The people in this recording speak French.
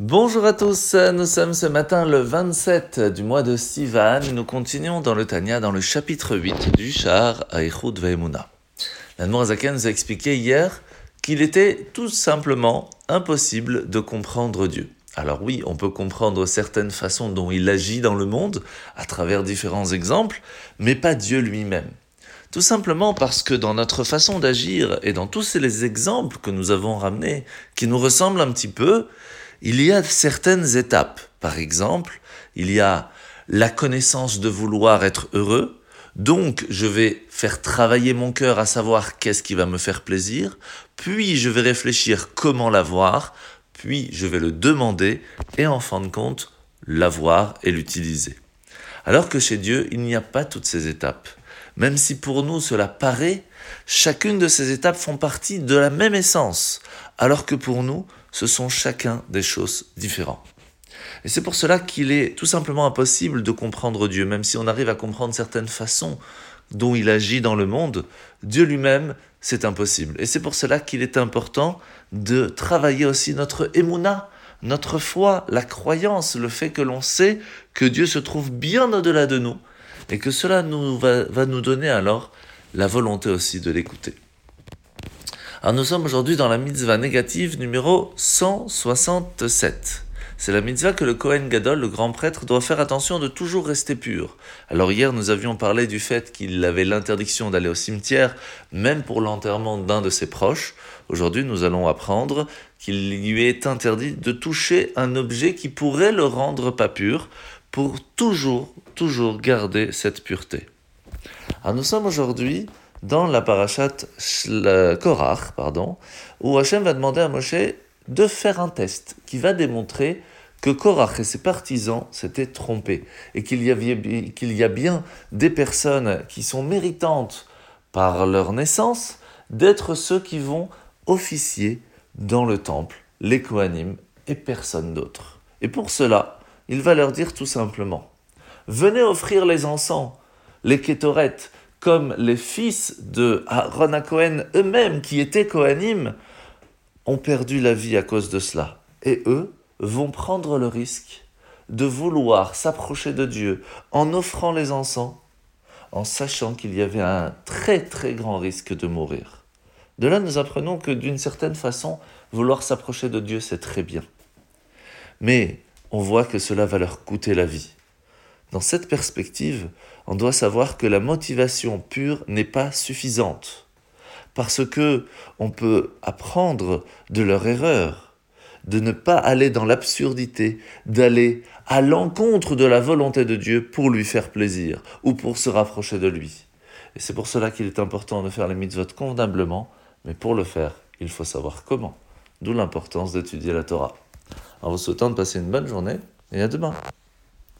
Bonjour à tous, nous sommes ce matin le 27 du mois de Sivan nous continuons dans le Tanya dans le chapitre 8 du Shah à Echud Ve'emuna. Zaken nous a expliqué hier qu'il était tout simplement impossible de comprendre Dieu. Alors oui, on peut comprendre certaines façons dont il agit dans le monde à travers différents exemples, mais pas Dieu lui-même. Tout simplement parce que dans notre façon d'agir et dans tous les exemples que nous avons ramenés, qui nous ressemblent un petit peu, il y a certaines étapes. Par exemple, il y a la connaissance de vouloir être heureux, donc je vais faire travailler mon cœur à savoir qu'est-ce qui va me faire plaisir, puis je vais réfléchir comment l'avoir, puis je vais le demander et en fin de compte l'avoir et l'utiliser. Alors que chez Dieu, il n'y a pas toutes ces étapes. Même si pour nous cela paraît, chacune de ces étapes font partie de la même essence, alors que pour nous, ce sont chacun des choses différentes. Et c'est pour cela qu'il est tout simplement impossible de comprendre Dieu, même si on arrive à comprendre certaines façons dont il agit dans le monde, Dieu lui-même, c'est impossible. Et c'est pour cela qu'il est important de travailler aussi notre émouna, notre foi, la croyance, le fait que l'on sait que Dieu se trouve bien au-delà de nous, et que cela nous va, va nous donner alors la volonté aussi de l'écouter. Alors nous sommes aujourd'hui dans la mitzvah négative numéro 167. C'est la mitzvah que le Kohen Gadol, le grand prêtre, doit faire attention de toujours rester pur. Alors hier, nous avions parlé du fait qu'il avait l'interdiction d'aller au cimetière, même pour l'enterrement d'un de ses proches. Aujourd'hui, nous allons apprendre qu'il lui est interdit de toucher un objet qui pourrait le rendre pas pur, pour toujours, toujours garder cette pureté. Alors nous sommes aujourd'hui dans la parashat Korach, pardon, où Hachem va demander à Moshe de faire un test qui va démontrer que Korach et ses partisans s'étaient trompés et qu'il y, y a bien des personnes qui sont méritantes par leur naissance d'être ceux qui vont officier dans le temple, les Kohanim et personne d'autre. Et pour cela, il va leur dire tout simplement Venez offrir les encens, les kétorettes, comme les fils de Aaron Cohen eux-mêmes, qui étaient Kohanim, ont perdu la vie à cause de cela. Et eux vont prendre le risque de vouloir s'approcher de Dieu en offrant les encens, en sachant qu'il y avait un très très grand risque de mourir. De là, nous apprenons que d'une certaine façon, vouloir s'approcher de Dieu, c'est très bien. Mais on voit que cela va leur coûter la vie. Dans cette perspective, on doit savoir que la motivation pure n'est pas suffisante. Parce que on peut apprendre de leur erreur, de ne pas aller dans l'absurdité, d'aller à l'encontre de la volonté de Dieu pour lui faire plaisir ou pour se rapprocher de lui. Et c'est pour cela qu'il est important de faire les mitzvot convenablement, mais pour le faire, il faut savoir comment. D'où l'importance d'étudier la Torah. En vous souhaitant de passer une bonne journée et à demain.